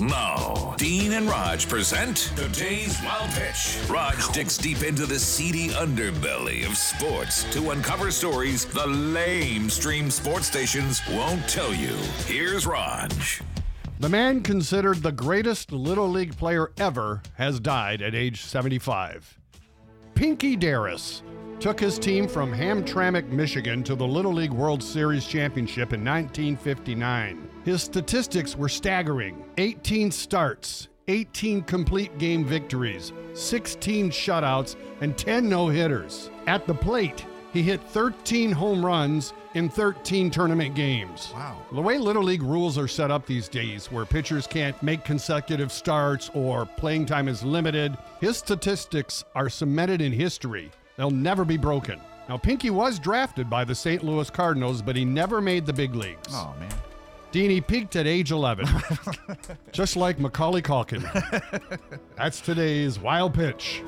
No. Dean and Rog present today's Wild Pitch. Rog digs deep into the seedy underbelly of sports to uncover stories the lame stream sports stations won't tell you. Here's Rog. The man considered the greatest Little League player ever has died at age 75. Pinky Deras took his team from Hamtramck, Michigan to the Little League World Series Championship in 1959. His statistics were staggering 18 starts, 18 complete game victories, 16 shutouts, and 10 no hitters. At the plate, he hit 13 home runs in 13 tournament games. Wow. The way Little League rules are set up these days, where pitchers can't make consecutive starts or playing time is limited, his statistics are cemented in history. They'll never be broken. Now, Pinky was drafted by the St. Louis Cardinals, but he never made the big leagues. Oh man. Dean, he peaked at age 11, just like Macaulay Culkin. That's today's wild pitch.